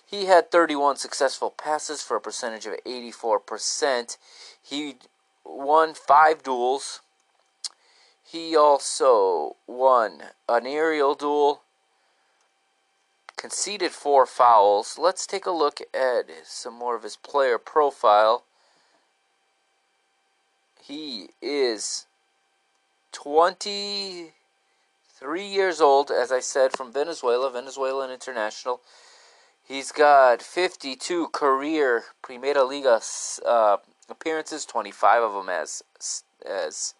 He had 31 successful passes for a percentage of 84%. He won 5 duels. He also won an aerial duel, conceded 4 fouls. Let's take a look at some more of his player profile. He is 23 years old, as I said, from Venezuela, Venezuelan international. He's got 52 career Primera Liga uh, appearances, 25 of them as as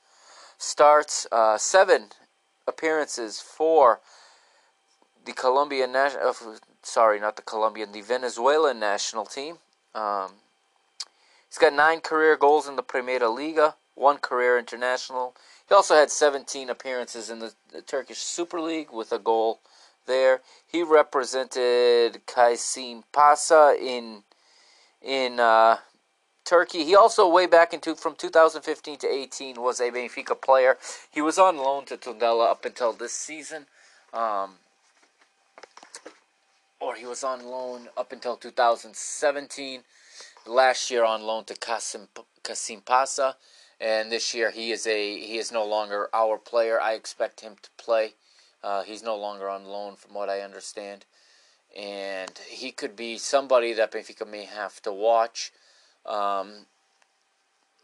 starts, uh, seven appearances for the Colombian national. Uh, sorry, not the Colombian, the Venezuelan national team. Um, He's got nine career goals in the Primera Liga, one career international. He also had 17 appearances in the, the Turkish Super League with a goal there. He represented Kasımpaşa in in uh, Turkey. He also way back into from 2015 to 18 was a Benfica player. He was on loan to Tondela up until this season. Um, or he was on loan up until 2017 last year on loan to Kasim Kasımpaşa, and this year he is a he is no longer our player. I expect him to play. Uh, he's no longer on loan, from what I understand, and he could be somebody that Benfica may have to watch. Um,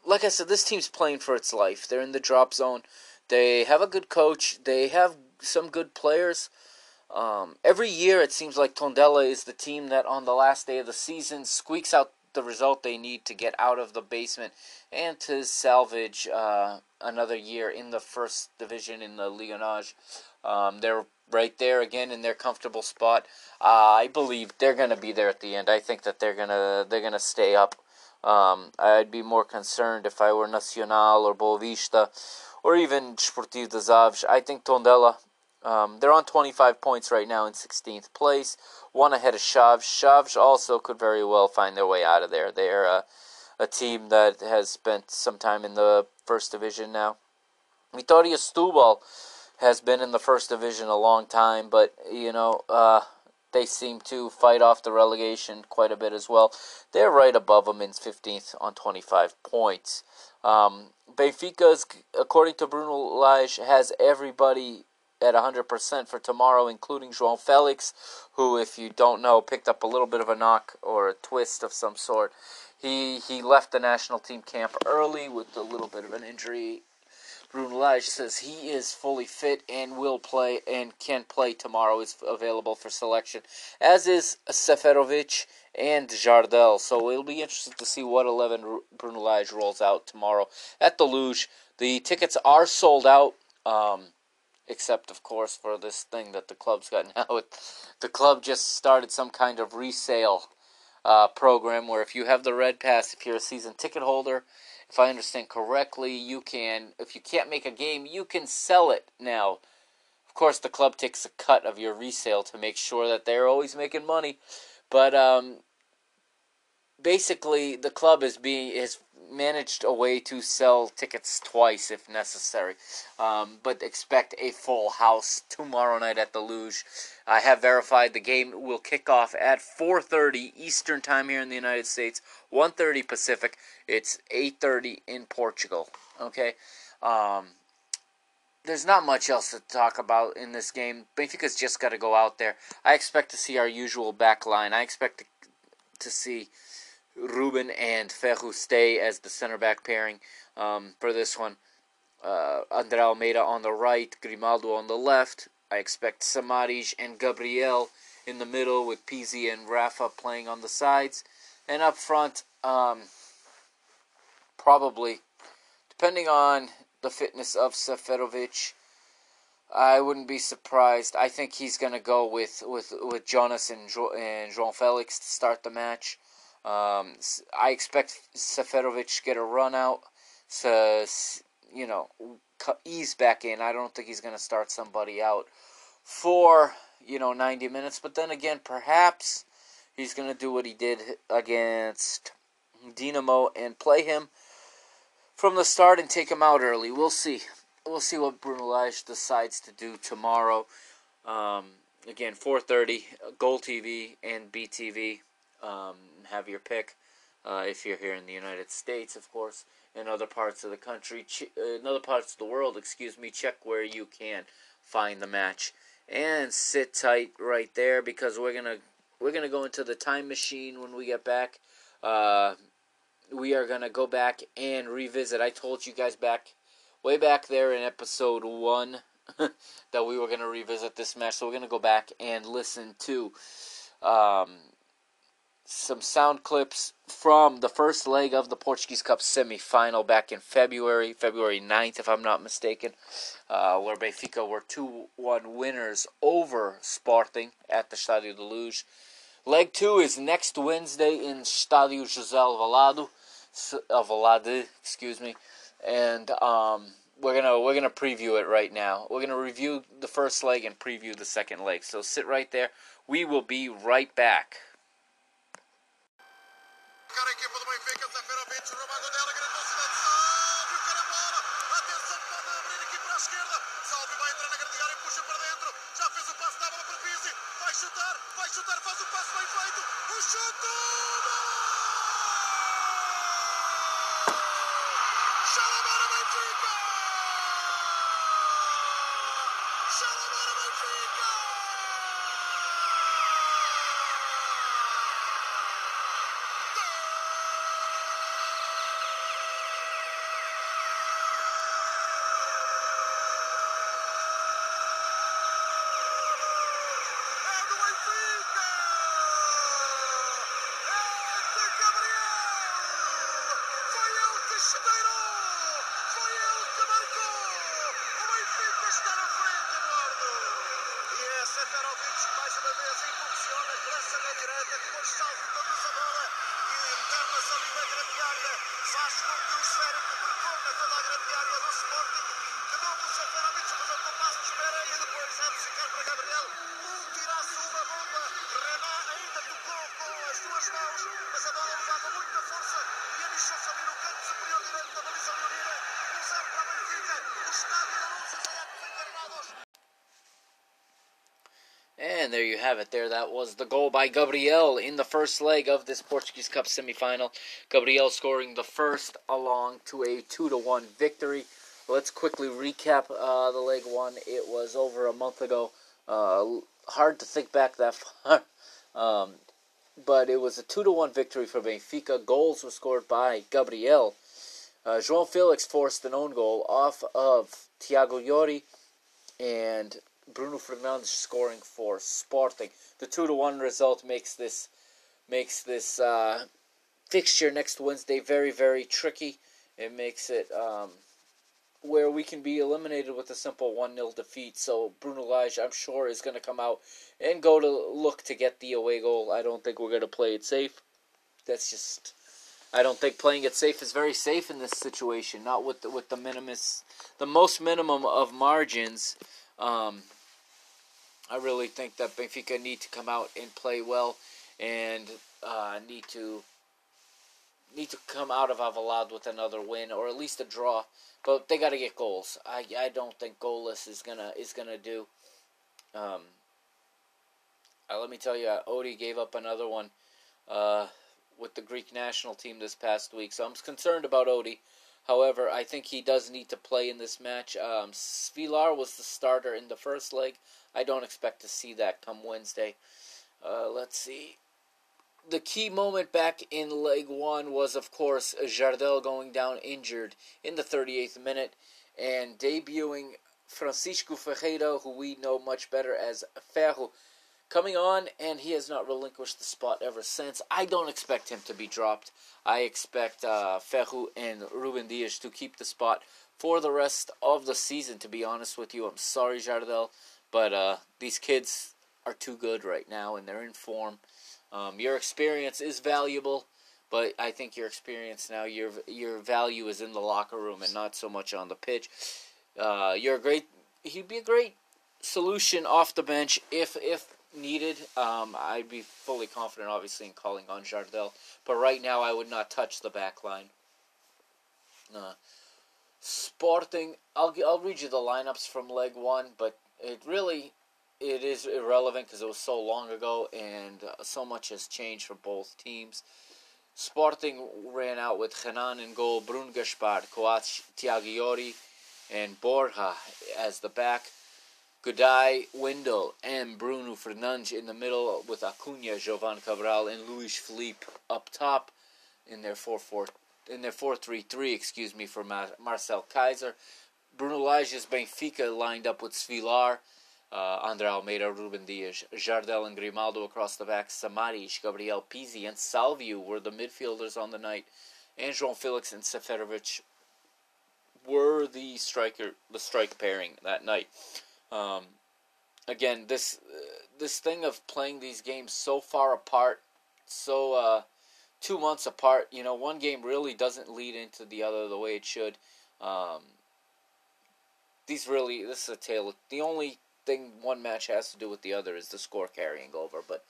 like I said, this team's playing for its life. They're in the drop zone. They have a good coach. They have some good players. Um, every year, it seems like Tondela is the team that on the last day of the season squeaks out the result they need to get out of the basement and to salvage uh, another year in the first division in the Liga Um, they're right there again in their comfortable spot. Uh, I believe they're going to be there at the end. I think that they're going to they're going to stay up. Um, I'd be more concerned if I were Nacional or Boavista or even Sportivo de Aves. I think Tondela um, they're on 25 points right now in 16th place, one ahead of Chaves. Chaves also could very well find their way out of there. They're uh, a team that has spent some time in the first division now. Vitoria Setúbal has been in the first division a long time, but you know uh, they seem to fight off the relegation quite a bit as well. They're right above them in 15th on 25 points. Um, Benfica, according to Bruno Lage, has everybody at 100% for tomorrow, including João Felix, who, if you don't know, picked up a little bit of a knock or a twist of some sort. He he left the national team camp early with a little bit of an injury. Bruno Lage says he is fully fit and will play and can play tomorrow. Is available for selection, as is Seferovic and Jardel. So it'll be interesting to see what eleven Bruno Lage rolls out tomorrow at the Luz. The tickets are sold out. Um, except of course for this thing that the club's got now. the club just started some kind of resale uh, program where if you have the red pass, if you're a season ticket holder, if I understand correctly, you can, if you can't make a game, you can sell it now. Of course, the club takes a cut of your resale to make sure that they're always making money. But um, basically, the club is being is managed a way to sell tickets twice if necessary. Um, but expect a full house tomorrow night at the Luz. I have verified the game will kick off at 4:30 Eastern Time here in the United States, 1:30 Pacific. It's 8:30 in Portugal. Okay. Um, there's not much else to talk about in this game. Benfica's just got to go out there. I expect to see our usual back line. I expect to, to see Ruben and Ferro stay as the center back pairing um, for this one. Uh, Andre Almeida on the right, Grimaldo on the left. I expect Samaris and Gabriel in the middle with Pizzi and Rafa playing on the sides. And up front, um, probably, depending on the fitness of Seferovic, I wouldn't be surprised. I think he's going to go with, with, with Jonas and, jo- and João Felix to start the match. Um, I expect Seferovic to get a run out to, you know, ease back in. I don't think he's going to start somebody out for, you know, 90 minutes. But then again, perhaps he's going to do what he did against Dinamo and play him from the start and take him out early. We'll see. We'll see what Bruno Lage decides to do tomorrow. Um, again, 4:30, GolTV and BTV. Um, have your pick. Uh, if you're here in the United States, of course, in other parts of the country, uh, in other parts of the world, excuse me, check where you can find the match and sit tight right there because we're gonna we're gonna go into the time machine when we get back. Uh, we are gonna go back and revisit. I told you guys back way back there in episode one that we were gonna revisit this match, so we're gonna go back and listen to. Um, some sound clips from the first leg of the Portuguese Cup semi-final back in February, February 9th, if I'm not mistaken, uh, where Benfica were 2-1 winners over Sporting at the Stadio de Luz. Leg 2 is next Wednesday in Stadio José Alvalade, Alvalade, excuse me, and um, we're gonna we're gonna preview it right now. We're gonna review the first leg and preview the second leg. So sit right there. We will be right back.
Cara a equipa do Benfica, Seferovic, roubando dela, grande velocidade, Sálvio, carambola, atenção, pode abrir aqui para a esquerda, Sálvio vai entrar na grande área, puxa para dentro, já fez o passe da bola para Pizzi, vai chutar, vai chutar, faz o passe bem feito, o chute,
have it. There, that was the goal by Gabriel in the first leg of this Portuguese Cup semifinal. Gabriel scoring the first along to a two to one victory. Let's quickly recap uh, the leg one. It was over a month ago. Uh, hard to think back that far, um, but it was a two to one victory for Benfica. Goals were scored by Gabriel. Uh, João Felix forced an own goal off of Tiago Ilori, and Bruno Fernandes scoring for Sporting. The two to one result makes this makes this uh, fixture next Wednesday very very tricky. It makes it um, where we can be eliminated with a simple one 0 defeat. So Bruno Lage, I'm sure, is going to come out and go to look to get the away goal. I don't think we're going to play it safe. That's just I don't think playing it safe is very safe in this situation. Not with the, with the minimus, the most minimum of margins. Um, I really think that Benfica need to come out and play well, and uh, need to need to come out of Alvalade with another win or at least a draw. But they got to get goals. I I don't think goalless is gonna is gonna do. Um, uh, let me tell you, uh, Odi gave up another one uh, with the Greek national team this past week, so I'm concerned about Odi. However, I think he does need to play in this match. Um, Svilar was the starter in the first leg. I don't expect to see that come Wednesday. Uh, let's see. The key moment back in leg one was, of course, Jardel going down injured in the 38th minute and debuting Francisco Ferreira, who we know much better as Ferro, coming on, and he has not relinquished the spot ever since. I don't expect him to be dropped. I expect uh, Ferro and Ruben Dias to keep the spot for the rest of the season, to be honest with you. I'm sorry, Jardel, but uh, these kids are too good right now, and they're in form. Um, your experience is valuable, but I think your experience now, your your value is in the locker room and not so much on the pitch. Uh, you're a great. He'd be a great solution off the bench if if needed. Um, I'd be fully confident, obviously, in calling on Jardel. But right now, I would not touch the back line. Uh, Sporting, I'll I'll read you the lineups from leg one, but it really it is irrelevant because it was so long ago and uh, so much has changed for both teams. Sporting ran out with Renan in goal, Bruno Gaspar, Coates, Tiago Ilori, and Borja as the back. Gudelj, Wendel, and Bruno Fernandes in the middle with Acuna, Jovane Cabral, and Luiz Phellype up top in their 4 4 in their 4 3 3, excuse me, for Mar- Marcel Keizer. Bruno Lage's Benfica lined up with Svilar, uh, Andre Almeida, Ruben Dias, Jardel, and Grimaldo across the back. Samaris, Gabriel Pizzi, and Salvio were the midfielders on the night. And João Felix and Seferovic were the striker, the strike pairing that night. Um, again, this uh, this thing of playing these games so far apart, so uh, two months apart, you know, one game really doesn't lead into the other the way it should. Um, these really, this is a tale. The only thing one match has to do with the other is the score carrying over, but.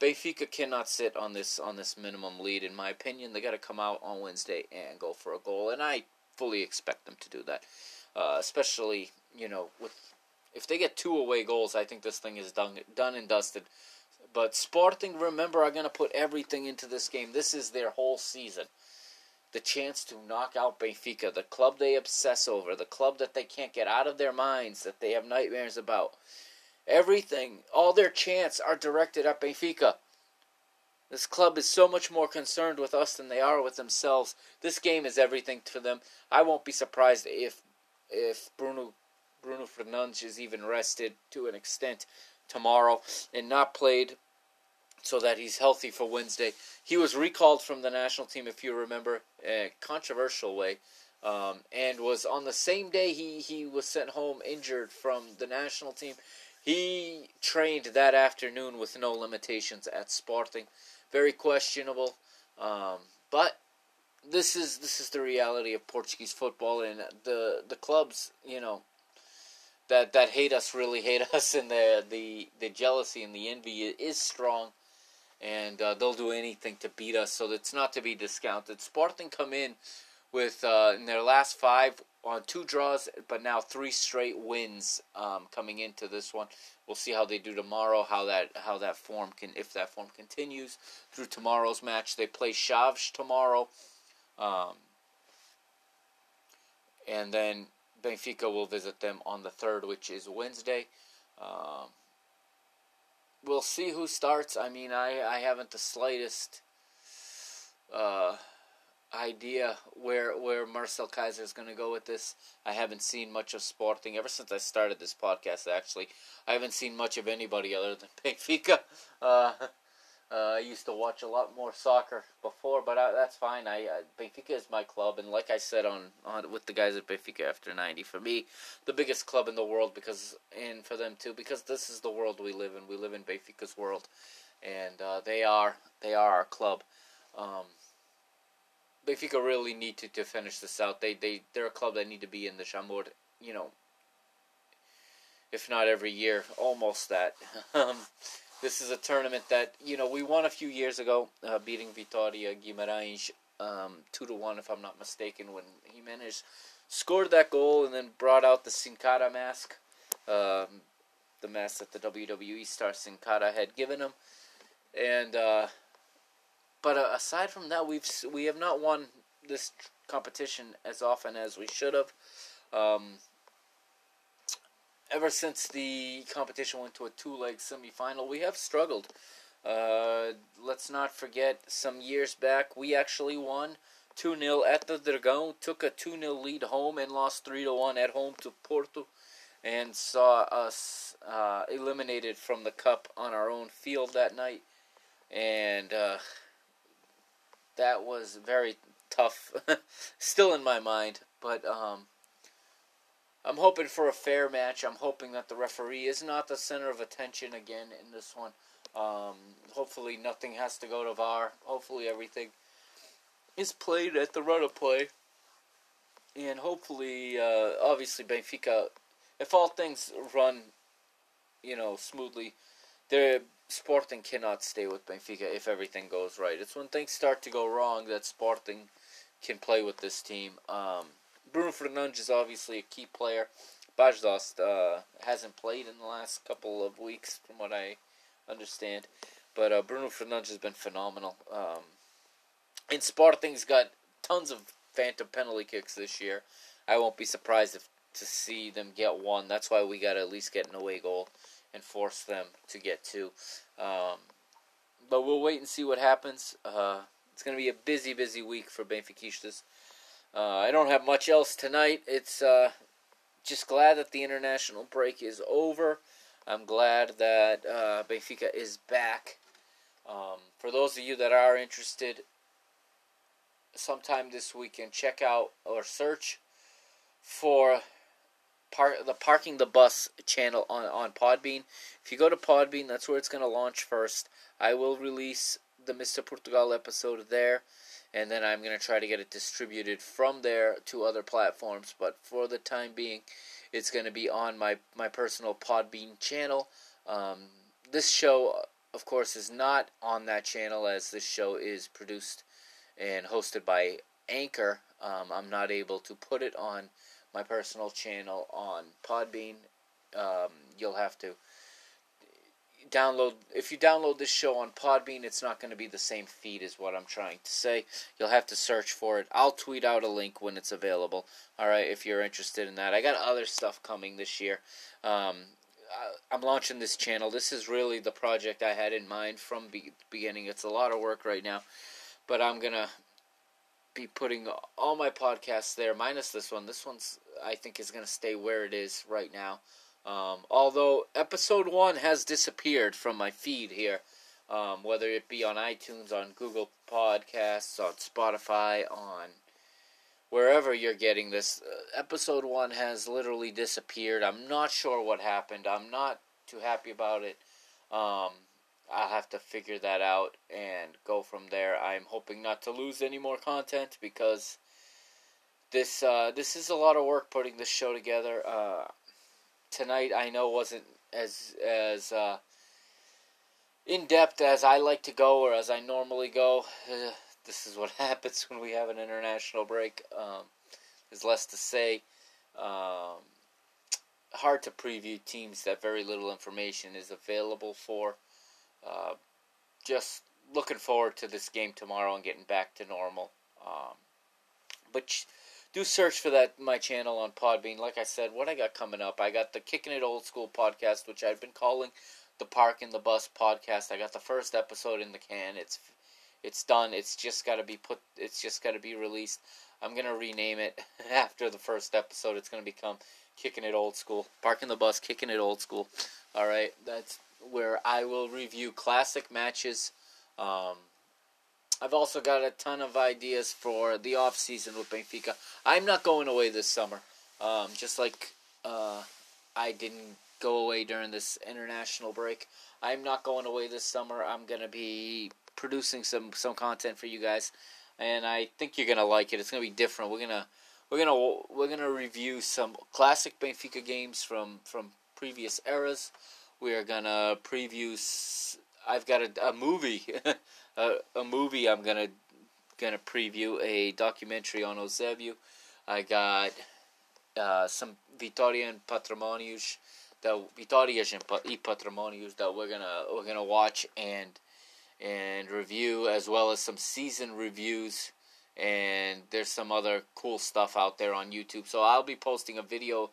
Benfica cannot sit on this on this minimum lead. In my opinion, they got to come out on Wednesday and go for a goal, and I fully expect them to do that. Uh, especially, you know, with if they get two away goals, I think this thing is done done and dusted. But Sporting, remember, are going to put everything into this game. This is their whole season. The chance to knock out Benfica, the club they obsess over, the club that they can't get out of their minds, that they have nightmares about. Everything, all their chants are directed at Benfica. This club is so much more concerned with us than they are with themselves. This game is everything to them. I won't be surprised if if Bruno Bruno Fernandes is even rested to an extent tomorrow and not played so that he's healthy for Wednesday. He was recalled from the national team, if you remember, a controversial way, um, and was on the same day he, he was sent home injured from the national team. He trained that afternoon with no limitations at Sporting. Very questionable, um, but this is this is the reality of Portuguese football, and the the clubs, you know, that that hate us really hate us, and the the the jealousy and the envy is strong, and uh, they'll do anything to beat us. So it's not to be discounted. Sporting come in with uh, in their last five on two draws, but now three straight wins um, coming into this one. We'll see how they do tomorrow. How that how that form can if that form continues through tomorrow's match. They play Chaves tomorrow, um, and then Benfica will visit them on the third, which is Wednesday. Um, we'll see who starts. I mean, I I haven't the slightest. Uh, idea where where Marcel Keizer is going to go with this. I haven't seen much of Sporting ever since I started this podcast. Actually, I haven't seen much of anybody other than Benfica. Uh, uh, I used to watch a lot more soccer before, but I, that's fine. I uh, Benfica is my club, and like I said on, on with the guys at Benfica after ninety, for me, the biggest club in the world because and for them too because this is the world we live in. We live in Benfica's world, and uh, they are they are our club. Um, Benfica really need to, to finish this out. They they they're a club that need to be in the Jamor, you know, if not every year, almost that. This is a tournament that you know we won a few years ago, uh, beating Vitória Guimarães um, two to one, if I'm not mistaken, when Jimenez scored that goal and then brought out the Sin Cara mask, um, the mask that the WWE star Sin Cara had given him, and uh, but uh, aside from that, we've we have not won this competition as often as we should have. Um, ever since the competition went to a two-leg semifinal, we have struggled. Uh, let's not forget, some years back, we actually won 2 0 at the Dragão, took a 2 0 lead home, and lost 3 1 at home to Porto, and saw us uh, eliminated from the Cup on our own field that night. And uh, that was very tough. Still in my mind, but um, I'm hoping for a fair match. I'm hoping that the referee is not the center of attention again in this one. Um, hopefully, nothing has to go to VAR. Hopefully, everything is played at the run of play. And hopefully, uh, obviously, Benfica, if all things run, you know, smoothly, the Sporting cannot stay with Benfica if everything goes right. It's when things start to go wrong that Sporting can play with this team. Um, Bruno Fernandes is obviously a key player. Bas Dost uh, hasn't played in the last couple of weeks, from what I understand. But uh, Bruno Fernandes has been phenomenal. Um, and Sporting's got tons of phantom penalty kicks this year. I won't be surprised if to see them get one. That's why we got to at least get an away goal and force them to get two. Um, but we'll wait and see what happens. Uh, it's going to be a busy, busy week for Benfica. Uh, I don't have much else tonight. It's uh, just glad that the international break is over. I'm glad that uh, Benfica is back. Um, for those of you that are interested, sometime this weekend, check out or search for the parking the bus channel on on Podbean. If you go to Podbean, that's where it's going to launch first. I will release the Mr. Portugal episode there, and then I'm going to try to get it distributed from there to other platforms. But for the time being, it's going to be on my my personal Podbean channel. Um, this show, of course, is not on that channel as this show is produced and hosted by Anchor. Um, I'm not able to put it on my personal channel on Podbean. Um, you'll have to download if you download this show on Podbean, it's not going to be the same feed as what I'm trying to say. You'll have to search for it. I'll tweet out a link when it's available. All right, if you're interested in that. I got other stuff coming this year. Um, I'm launching this channel. This is really the project I had in mind from the beginning. It's a lot of work right now, but I'm gonna be putting all my podcasts there, minus this one. This one's I think is gonna stay where it is right now. Um, although episode one has disappeared from my feed here, um, whether it be on iTunes, on Google Podcasts, on Spotify, on wherever you're getting this, uh, episode one has literally disappeared. I'm not sure what happened. I'm not too happy about it. Um, I'll have to figure that out and go from there. I'm hoping not to lose any more content because this uh, this is a lot of work putting this show together. Uh, tonight I know wasn't as as uh, in depth as I like to go or as I normally go. this is what happens when we have an international break. Um, there's less to say. Um, hard to preview teams that very little information is available for. Uh, just looking forward to this game tomorrow and getting back to normal. Um, but do search for that my channel on Podbean. Like I said, what I got coming up, I got the Kicking It Old School podcast, which I've been calling the Parking the Bus podcast. I got the first episode in the can. It's it's done. It's just got to be put. It's just got to be released. I'm gonna rename it after the first episode. It's gonna become Kicking It Old School. Parking the Bus, Kicking It Old School. All right, that's where I will review classic matches. Um, I've also got a ton of ideas for the off season with Benfica. I'm not going away this summer. Um, just like uh, I didn't go away during this international break. I'm not going away this summer. I'm gonna be producing some some content for you guys, and I think you're gonna like it. It's gonna be different. We're gonna we're gonna we're gonna review some classic Benfica games from from previous eras. We are gonna preview. I've got a, a movie, a, a movie. I'm gonna gonna preview a documentary on Eusebio. I got uh, some Vitória and Patrimonios that Vitórias and e that we're gonna we're gonna watch and and review as well as some season reviews and there's some other cool stuff out there on YouTube. So I'll be posting a video.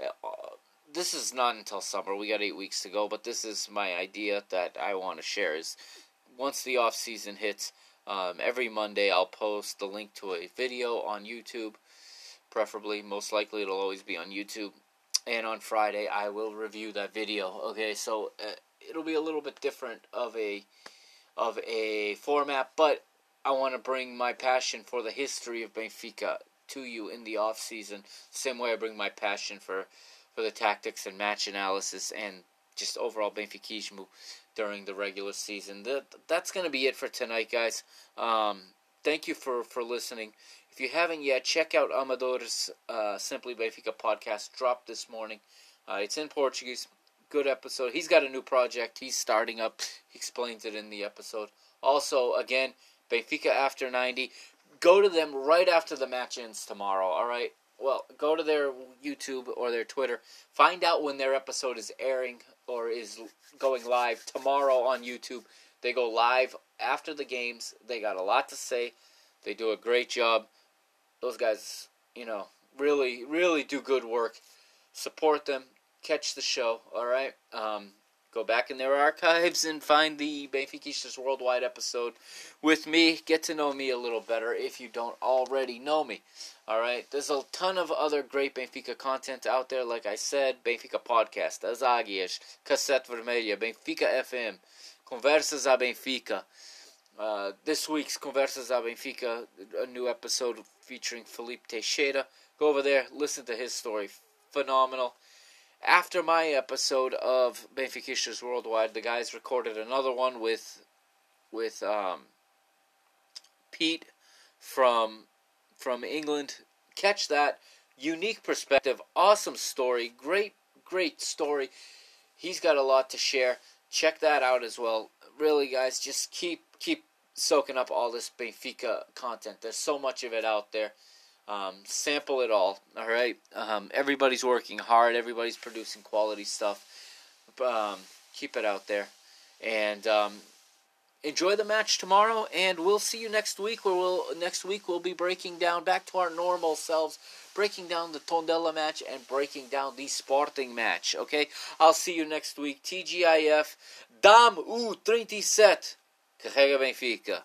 Uh, this is not until summer. We got eight weeks to go, but this is my idea that I want to share. Is once the off season hits, um, every Monday I'll post the link to a video on YouTube. Preferably, most likely it'll always be on YouTube. And on Friday I will review that video. Okay, so uh, it'll be a little bit different of a of a format, but I want to bring my passion for the history of Benfica to you in the off season. Same way I bring my passion for for the tactics and match analysis and just overall Benfiquismo during the regular season. That that's going to be it for tonight, guys. Um, thank you for for listening. If you haven't yet, check out Amador's uh, Simply Benfica podcast. Dropped this morning. Uh, it's in Portuguese. Good episode. He's got a new project. He's starting up. He explains it in the episode. Also, again, Benfica after 90. Go to them right after the match ends tomorrow, all right? Well, go to their YouTube or their Twitter. Find out when their episode is airing or is going live tomorrow on YouTube. They go live after the games. They got a lot to say. They do a great job. Those guys, you know, really, really do good work. Support them. Catch the show, all right? Um, Go back in their archives and find the Benfiquistas Worldwide episode with me. Get to know me a little better if you don't already know me. All right, there's a ton of other great Benfica content out there. Like I said, Benfica Podcast, As Águias, Cassete Vermelha, Benfica FM, Conversas a Benfica. Uh, this week's Conversas a Benfica, a new episode featuring Felipe Teixeira. Go over there, listen to his story. Phenomenal. After my episode of Benfiquistas Worldwide, the guys recorded another one with with um, Pete from from England. Catch that unique perspective, awesome story, great great story. He's got a lot to share. Check that out as well. Really, guys, just keep keep soaking up all this Benfica content. There's so much of it out there. Um, sample it all. All right. Um, everybody's working hard. Everybody's producing quality stuff. Um, keep it out there, and um, enjoy the match tomorrow. And we'll see you next week. Where we'll next week we'll be breaking down back to our normal selves, breaking down the Tondela match and breaking down the Sporting match. Okay. I'll see you next week. TGIF. Dam U 37. Carrega Benfica.